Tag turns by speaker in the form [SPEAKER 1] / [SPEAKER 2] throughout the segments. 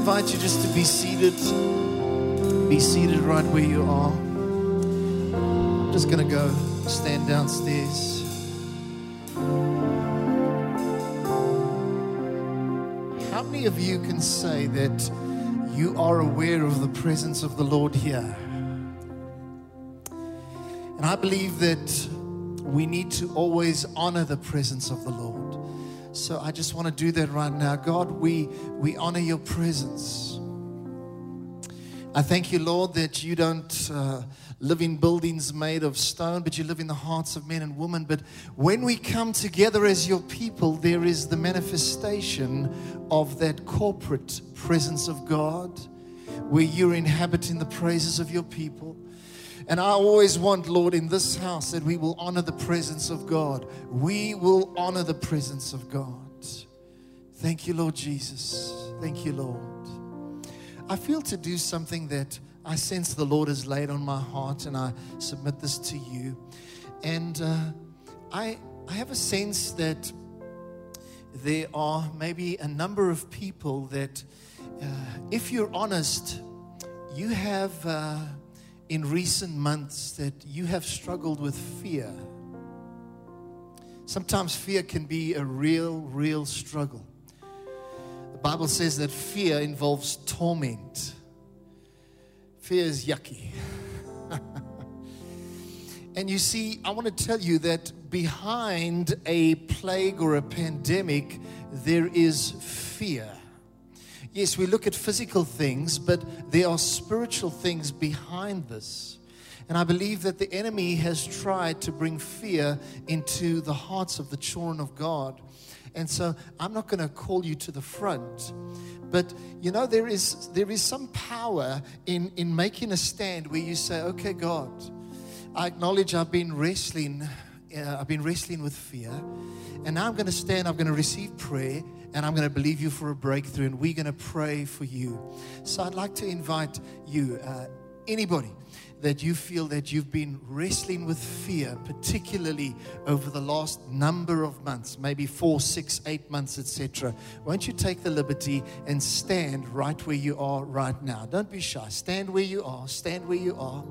[SPEAKER 1] invite you just to be seated. Be seated right where you are. I'm just going to go stand downstairs. How many of you can say that you are aware of the presence of the Lord here? And I believe that we need to always honor the presence of the Lord. So I just want to do that right now. God, we, we honor your presence. I thank you, Lord, that you don't uh, live in buildings made of stone, but you live in the hearts of men and women. But when we come together as your people, there is the manifestation of that corporate presence of God where you're inhabiting the praises of your people. And I always want, Lord, in this house that we will honor the presence of God. We will honor the presence of God. Thank you, Lord Jesus. Thank you, Lord. I feel to do something that I sense the Lord has laid on my heart, and I submit this to you. And uh, I, I have a sense that there are maybe a number of people that, uh, if you're honest, you have. Uh, in recent months that you have struggled with fear. Sometimes fear can be a real, real struggle. The Bible says that fear involves torment. Fear is yucky. and you see, I want to tell you that behind a plague or a pandemic, there is fear. Yes, we look at physical things, but there are spiritual things behind this. And I believe that the enemy has tried to bring fear into the hearts of the children of God. And so I'm not going to call you to the front. But you know, there is there is some power in, in making a stand where you say, okay, God, I acknowledge I've been wrestling, uh, I've been wrestling with fear. And now I'm going to stand, I'm going to receive prayer, and I'm going to believe you for a breakthrough, and we're going to pray for you. So I'd like to invite you, uh, anybody that you feel that you've been wrestling with fear, particularly over the last number of months, maybe four, six, eight months, etc. Won't you take the liberty and stand right where you are right now? Don't be shy. Stand where you are. Stand where you are.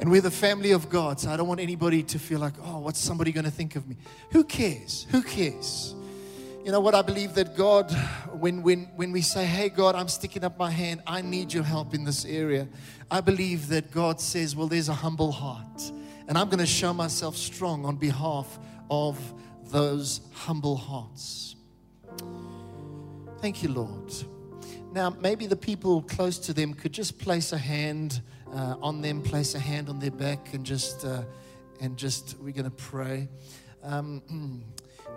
[SPEAKER 1] And we're the family of God, so I don't want anybody to feel like, oh, what's somebody going to think of me? Who cares? Who cares? You know what? I believe that God, when, when, when we say, Hey, God, I'm sticking up my hand, I need your help in this area, I believe that God says, Well, there's a humble heart. And I'm going to show myself strong on behalf of those humble hearts. Thank you, Lord. Now, maybe the people close to them could just place a hand uh, on them, place a hand on their back, and just, uh, and just, we're going to pray. Um,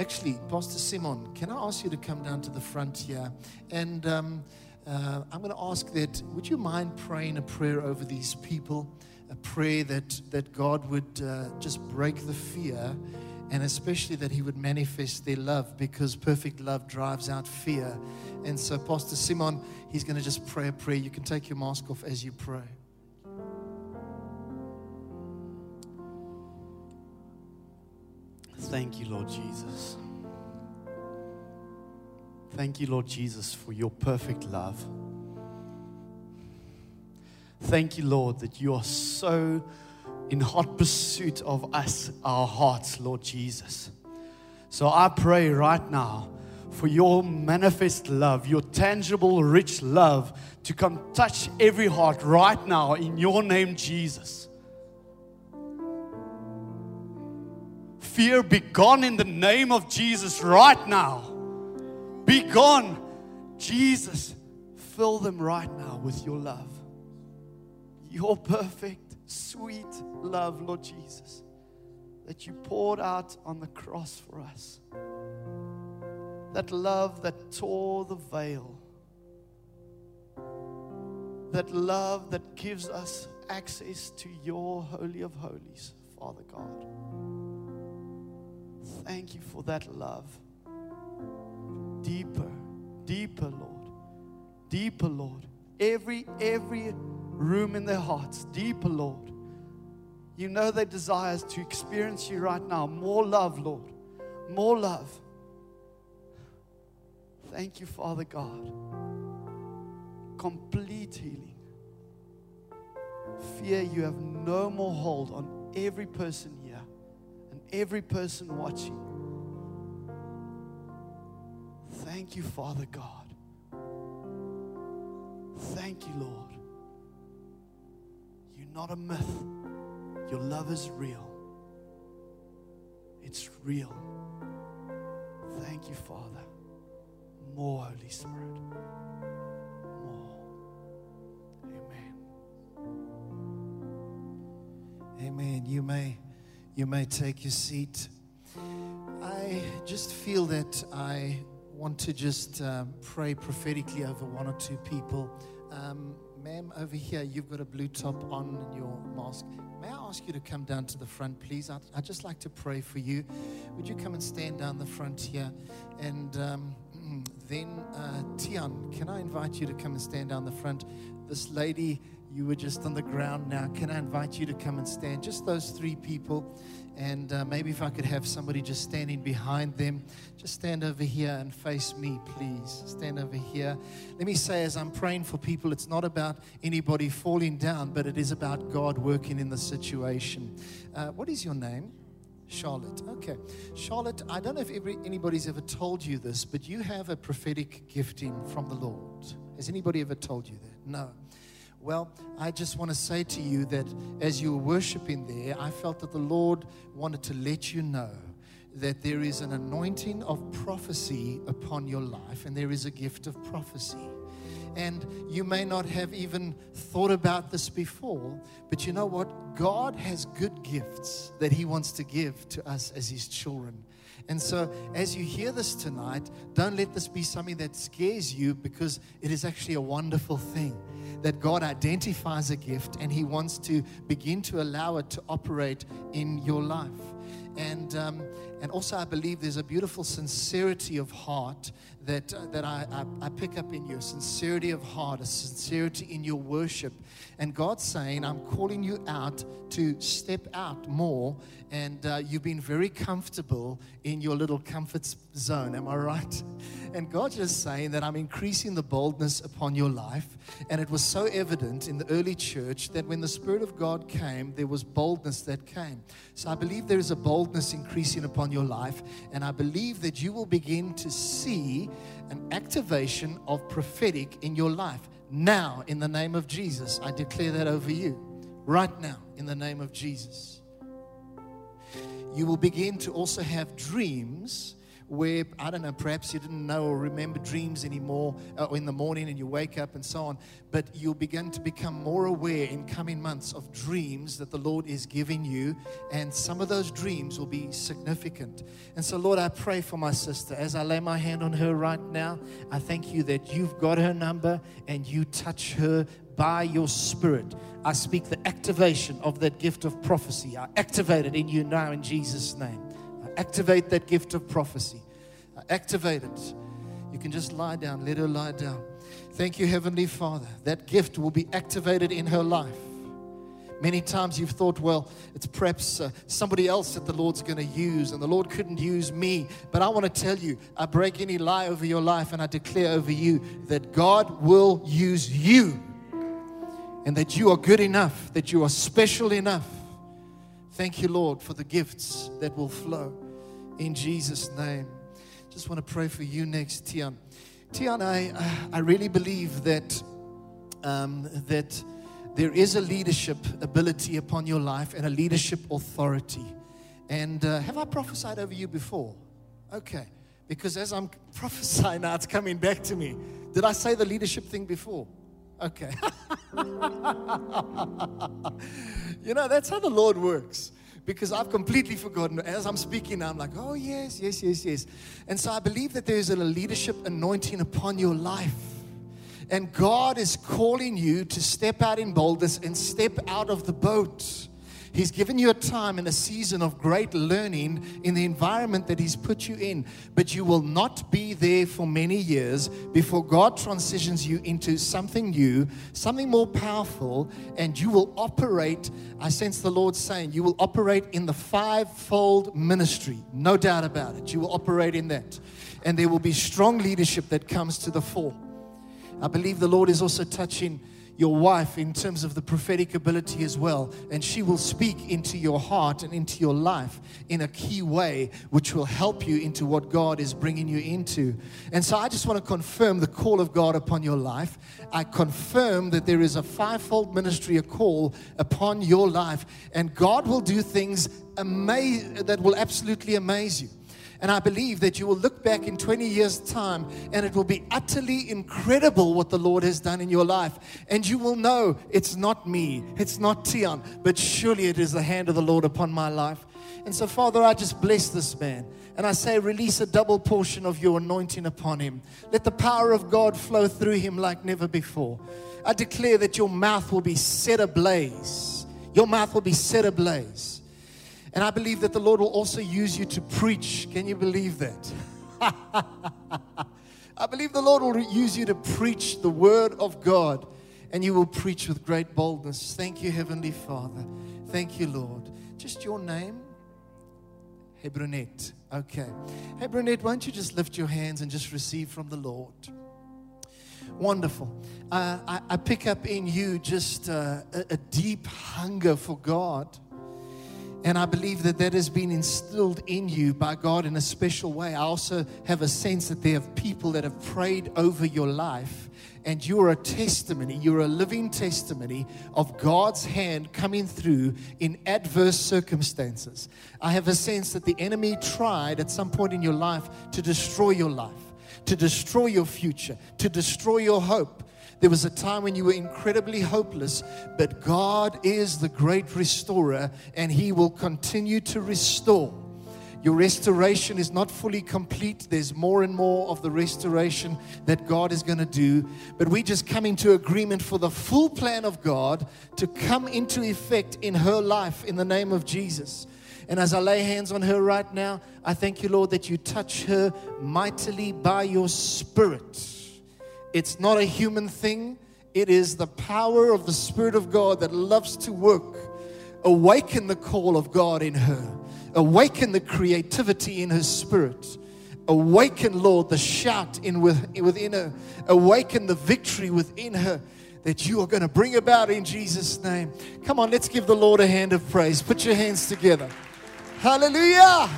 [SPEAKER 1] Actually, Pastor Simon, can I ask you to come down to the front here? And um, uh, I'm going to ask that, would you mind praying a prayer over these people? A prayer that, that God would uh, just break the fear and especially that He would manifest their love because perfect love drives out fear. And so, Pastor Simon, he's going to just pray a prayer. You can take your mask off as you pray. Thank you, Lord Jesus. Thank you, Lord Jesus, for your perfect love. Thank you, Lord, that you are so in hot pursuit of us, our hearts, Lord Jesus. So I pray right now for your manifest love, your tangible, rich love to come touch every heart right now in your name, Jesus. Fear be gone in the name of Jesus right now. Be gone. Jesus, fill them right now with your love. Your perfect, sweet love, Lord Jesus, that you poured out on the cross for us. That love that tore the veil. That love that gives us access to your Holy of Holies, Father God. Thank you for that love. Deeper, deeper, Lord. Deeper, Lord. Every, every room in their hearts, deeper, Lord. You know their desires to experience you right now. More love, Lord. More love. Thank you, Father God.
[SPEAKER 2] complete healing. Fear, you have no more hold on every person every person watching. Thank you, Father God. Thank you, Lord. You're not a myth. Your love is real. It's real. Thank you, Father. More, Holy Spirit. More. Amen.
[SPEAKER 1] Amen. You may, you may take your seat. I just feel that I want to just um, pray prophetically over one or two people. Um, ma'am, over here, you've got a blue top on and your mask. May I ask you to come down to the front, please? I'd, I'd just like to pray for you. Would you come and stand down the front here? And um, then, uh, Tian, can I invite you to come and stand down the front? This lady, you were just on the ground now. Can I invite you to come and stand? Just those three people. And uh, maybe if I could have somebody just standing behind them, just stand over here and face me, please. Stand over here. Let me say, as I'm praying for people, it's not about anybody falling down, but it is about God working in the situation. Uh, what is your name? Charlotte. Okay. Charlotte, I don't know if every, anybody's ever told you this, but you have a prophetic gifting from the Lord. Has anybody ever told you that? No. Well, I just want to say to you that as you were worshiping there, I felt that the Lord wanted to let you know that there is an anointing of prophecy upon your life, and there is a gift of prophecy. And you may not have even thought about this before, but you know what? God has good gifts that He wants to give to us as His children. And so, as you hear this tonight, don't let this be something that scares you because it is actually a wonderful thing that God identifies a gift and He wants to begin to allow it to operate in your life. And, um, and also, I believe there's a beautiful sincerity of heart that, uh, that I, I, I, pick up in you a sincerity of heart, a sincerity in your worship. And God's saying, I'm calling you out to step out more. And uh, you've been very comfortable in your little comfort zone. Am I right? And God's just saying that I'm increasing the boldness upon your life. And it was so evident in the early church that when the Spirit of God came, there was boldness that came. So I believe there is a boldness increasing upon your life. And I believe that you will begin to see an activation of prophetic in your life. Now, in the name of Jesus, I declare that over you. Right now, in the name of Jesus. You will begin to also have dreams where, I don't know, perhaps you didn't know or remember dreams anymore uh, in the morning and you wake up and so on, but you'll begin to become more aware in coming months of dreams that the Lord is giving you, and some of those dreams will be significant. And so, Lord, I pray for my sister as I lay my hand on her right now. I thank you that you've got her number and you touch her by your spirit. I speak the activation of that gift of prophecy. I activate it in you now in Jesus' name. Activate that gift of prophecy. Activate it. You can just lie down, let her lie down. Thank you, Heavenly Father. That gift will be activated in her life. Many times you've thought, well, it's perhaps uh, somebody else that the Lord's going to use, and the Lord couldn't use me. But I want to tell you, I break any lie over your life, and I declare over you that God will use you, and that you are good enough, that you are special enough. Thank you, Lord, for the gifts that will flow in Jesus' name. Just want to pray for you next, Tian. Tian, I, I really believe that, um, that there is a leadership ability upon your life and a leadership authority. And uh, have I prophesied over you before? Okay. Because as I'm prophesying now, it's coming back to me. Did I say the leadership thing before? Okay. you know, that's how the Lord works because I've completely forgotten. As I'm speaking now, I'm like, oh, yes, yes, yes, yes. And so I believe that there's a leadership anointing upon your life. And God is calling you to step out in boldness and step out of the boat. He's given you a time and a season of great learning in the environment that He's put you in, but you will not be there for many years before God transitions you into something new, something more powerful, and you will operate. I sense the Lord saying, You will operate in the fivefold ministry, no doubt about it. You will operate in that. And there will be strong leadership that comes to the fore. I believe the Lord is also touching your wife in terms of the prophetic ability as well. And she will speak into your heart and into your life in a key way, which will help you into what God is bringing you into. And so I just want to confirm the call of God upon your life. I confirm that there is a fivefold ministry, a call upon your life, and God will do things amaze, that will absolutely amaze you. And I believe that you will look back in 20 years' time and it will be utterly incredible what the Lord has done in your life. And you will know it's not me, it's not Tian, but surely it is the hand of the Lord upon my life. And so, Father, I just bless this man. And I say, release a double portion of your anointing upon him. Let the power of God flow through him like never before. I declare that your mouth will be set ablaze. Your mouth will be set ablaze. And I believe that the Lord will also use you to preach. Can you believe that? I believe the Lord will use you to preach the word of God and you will preach with great boldness. Thank you, Heavenly Father. Thank you, Lord. Just your name? Hebronet. Okay. Hebronet, why don't you just lift your hands and just receive from the Lord? Wonderful. Uh, I, I, pick up in you just uh, a, a deep hunger for God and I believe that that has been instilled in you by God in a special way. I also have a sense that there are people that have prayed over your life, and you're a testimony, you're a living testimony of God's hand coming through in adverse circumstances. I have a sense that the enemy tried at some point in your life to destroy your life, to destroy your future, to destroy your hope. There was a time when you were incredibly hopeless, but God is the great restorer and He will continue to restore. Your restoration is not fully complete. There's more and more of the restoration that God is going to do. But we just come into agreement for the full plan of God to come into effect in her life in the name of Jesus. And as I lay hands on her right now, I thank you, Lord, that you touch her mightily by your Spirit. It's not a human thing, it is the power of the Spirit of God that loves to work. Awaken the call of God in her, awaken the creativity in her spirit. Awaken, Lord, the shout in within her. Awaken the victory within her that you are going to bring about in Jesus' name. Come on, let's give the Lord a hand of praise. Put your hands together. Hallelujah.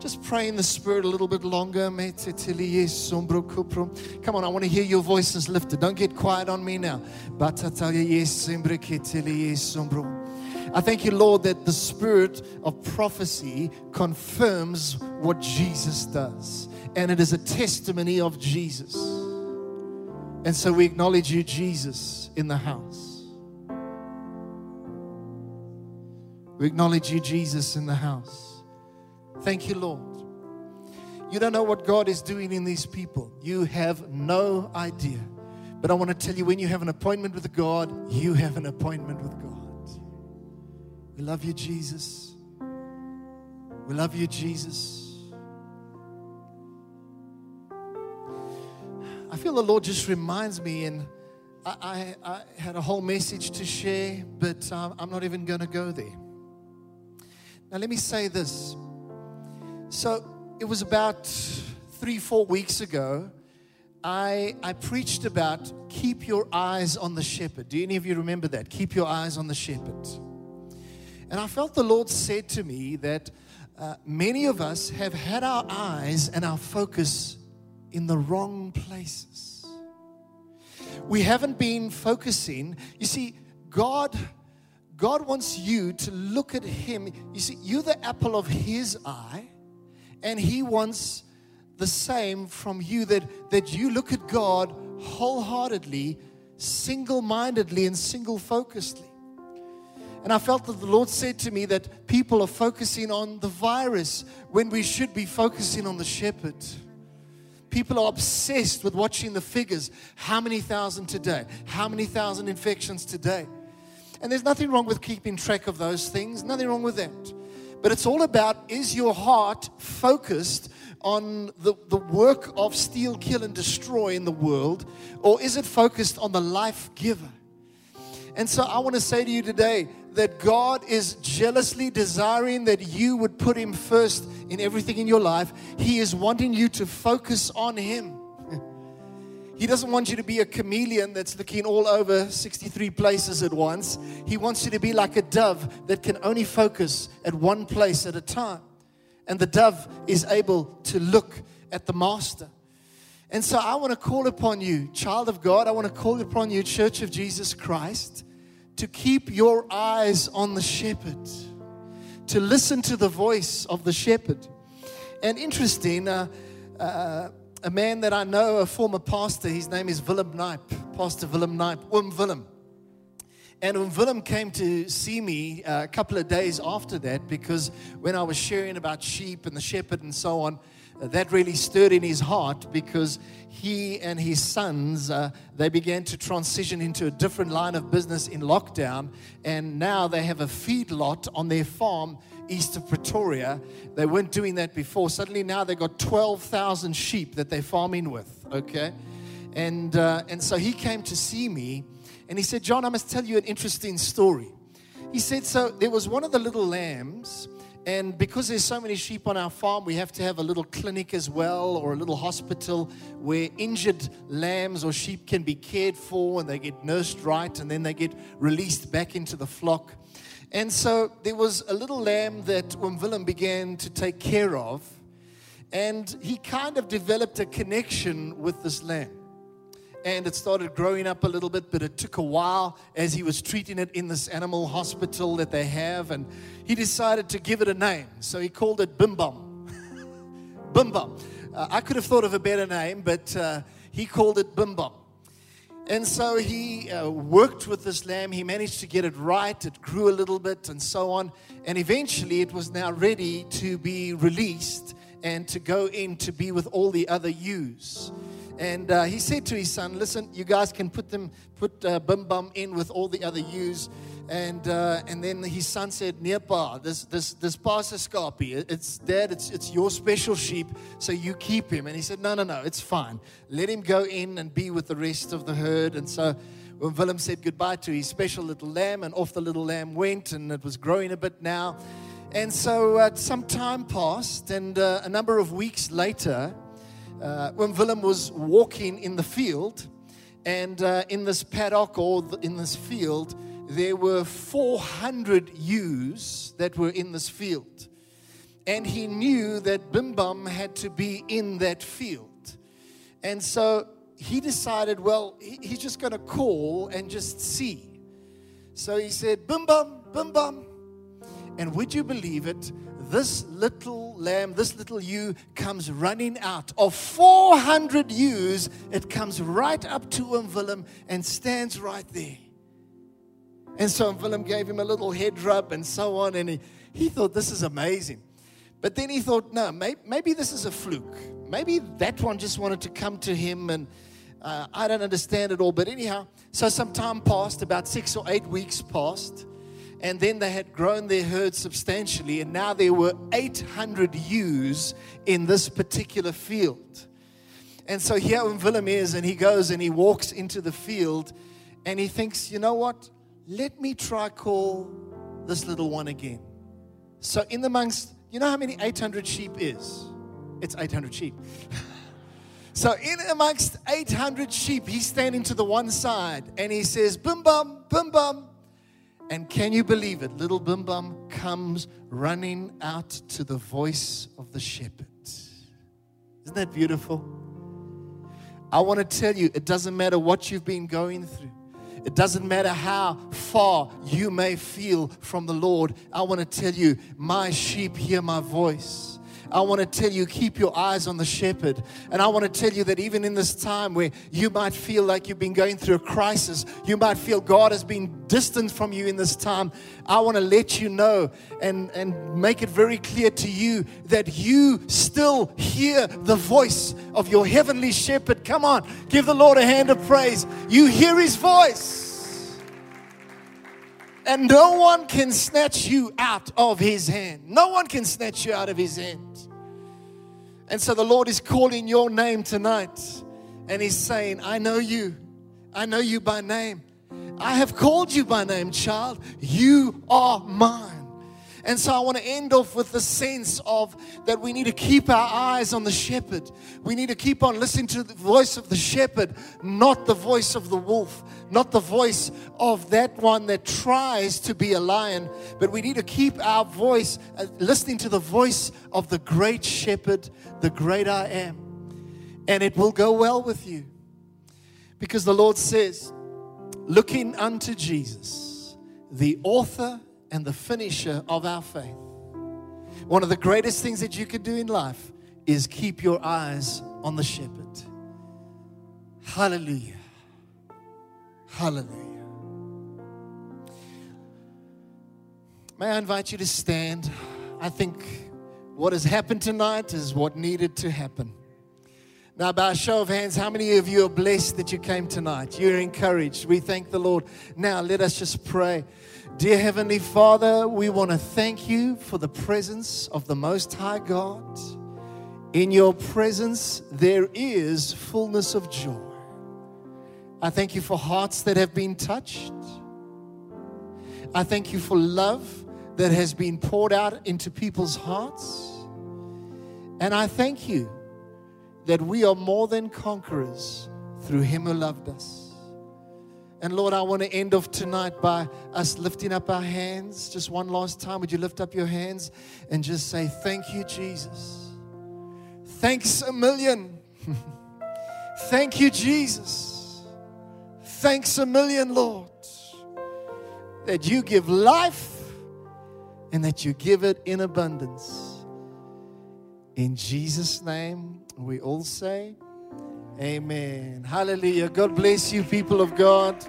[SPEAKER 1] Just pray in the Spirit a little bit longer. Come on, I want to hear your voices lifted. Don't get quiet on me now. I thank you, Lord, that the spirit of prophecy confirms what Jesus does, and it is a testimony of Jesus. And so we acknowledge you, Jesus, in the house. We acknowledge you, Jesus, in the house. Thank you, Lord. You don't know what God is doing in these people. You have no idea. But I want to tell you when you have an appointment with God, you have an appointment with God. We love you, Jesus. We love you, Jesus. I feel the Lord just reminds me, and I, I, I had a whole message to share, but um, I'm not even going to go there. Now, let me say this. So, it was about three, four weeks ago. I, I preached about keep your eyes on the shepherd. Do any of you remember that? Keep your eyes on the shepherd. And I felt the Lord said to me that uh, many of us have had our eyes and our focus in the wrong places. We haven't been focusing. You see, God God wants you to look at Him. You see, you're the apple of His eye, and He wants the same from you that, that you look at God wholeheartedly, single mindedly, and single focusedly. And I felt that the Lord said to me that people are focusing on the virus when we should be focusing on the shepherd. People are obsessed with watching the figures. How many thousand today? How many thousand infections today? And there's nothing wrong with keeping track of those things, nothing wrong with that. But it's all about is your heart focused on the, the work of steal, kill, and destroy in the world, or is it focused on the life giver? And so I want to say to you today that God is jealously desiring that you would put Him first in everything in your life. He is wanting you to focus on Him. He doesn't want you to be a chameleon that's looking all over 63 places at once. He wants you to be like a dove that can only focus at one place at a time. And the dove is able to look at the master. And so I want to call upon you, child of God, I want to call upon you, Church of Jesus Christ, to keep your eyes on the shepherd, to listen to the voice of the shepherd. And interesting, uh, uh, a man that I know, a former pastor, his name is Willem Knipe, Pastor Willem Knipe, Um Willem. And when Willem came to see me uh, a couple of days after that, because when I was sharing about sheep and the shepherd and so on, uh, that really stirred in his heart because he and his sons uh, they began to transition into a different line of business in lockdown and now they have a feedlot on their farm east of Pretoria. They weren't doing that before. Suddenly now they've got 12,000 sheep that they're farming with, okay? And, uh, and so he came to see me and he said, John, I must tell you an interesting story. He said, So there was one of the little lambs, and because there's so many sheep on our farm, we have to have a little clinic as well or a little hospital where injured lambs or sheep can be cared for and they get nursed right and then they get released back into the flock. And so there was a little lamb that when Willem began to take care of, and he kind of developed a connection with this lamb. And it started growing up a little bit, but it took a while as he was treating it in this animal hospital that they have. And he decided to give it a name. So he called it Bim Bum. Bim Bum. Uh, I could have thought of a better name, but uh, he called it Bim Bum. And so he uh, worked with this lamb. He managed to get it right. It grew a little bit and so on. And eventually it was now ready to be released and to go in to be with all the other ewes. And uh, he said to his son, Listen, you guys can put them, put uh, Bim Bum in with all the other ewes. And, uh, and then his son said, Nearpa, this, this, this Pastor Scarpy, it's dad, it's, it's your special sheep, so you keep him. And he said, No, no, no, it's fine. Let him go in and be with the rest of the herd. And so when Willem said goodbye to his special little lamb, and off the little lamb went, and it was growing a bit now. And so uh, some time passed, and uh, a number of weeks later, uh, when Willem was walking in the field, and uh, in this paddock or in this field, there were 400 ewes that were in this field. And he knew that Bim Bum had to be in that field. And so he decided, well, he's just going to call and just see. So he said, Bim Bum, Bim Bum. And would you believe it? This little lamb, this little ewe comes running out of 400 ewes. It comes right up to Willem and stands right there. And so Willem gave him a little head rub and so on. And he, he thought, this is amazing. But then he thought, no, maybe, maybe this is a fluke. Maybe that one just wanted to come to him and uh, I don't understand it all. But anyhow, so some time passed, about six or eight weeks passed. And then they had grown their herd substantially. And now there were 800 ewes in this particular field. And so here Willem is, and he goes and he walks into the field and he thinks, you know what? let me try call this little one again. So in amongst, you know how many 800 sheep is? It's 800 sheep. so in amongst 800 sheep, he's standing to the one side and he says, Bim bum, bim bum. And can you believe it? Little Bim Bum comes running out to the voice of the shepherd. Isn't that beautiful? I want to tell you, it doesn't matter what you've been going through. It doesn't matter how far you may feel from the Lord. I want to tell you, my sheep hear my voice. I want to tell you, keep your eyes on the shepherd. And I want to tell you that even in this time where you might feel like you've been going through a crisis, you might feel God has been distant from you in this time. I want to let you know and, and make it very clear to you that you still hear the voice of your heavenly shepherd. Come on, give the Lord a hand of praise. You hear his voice. And no one can snatch you out of his hand. No one can snatch you out of his hand. And so the Lord is calling your name tonight. And he's saying, I know you. I know you by name. I have called you by name, child. You are mine. And so I want to end off with the sense of that we need to keep our eyes on the shepherd. We need to keep on listening to the voice of the shepherd, not the voice of the wolf, not the voice of that one that tries to be a lion, but we need to keep our voice uh, listening to the voice of the great shepherd, the great I am. And it will go well with you. Because the Lord says, looking unto Jesus, the author and the finisher of our faith. One of the greatest things that you can do in life is keep your eyes on the shepherd. Hallelujah. Hallelujah. May I invite you to stand? I think what has happened tonight is what needed to happen. Now, by a show of hands, how many of you are blessed that you came tonight? You're encouraged. We thank the Lord. Now, let us just pray. Dear Heavenly Father, we want to thank you for the presence of the Most High God. In your presence, there is fullness of joy. I thank you for hearts that have been touched. I thank you for love that has been poured out into people's hearts. And I thank you that we are more than conquerors through Him who loved us. And Lord, I want to end off tonight by us lifting up our hands. Just one last time, would you lift up your hands and just say, Thank you, Jesus. Thanks a million. Thank you, Jesus. Thanks a million, Lord, that you give life and that you give it in abundance. In Jesus' name, we all say, Amen. Hallelujah. God bless you, people of God.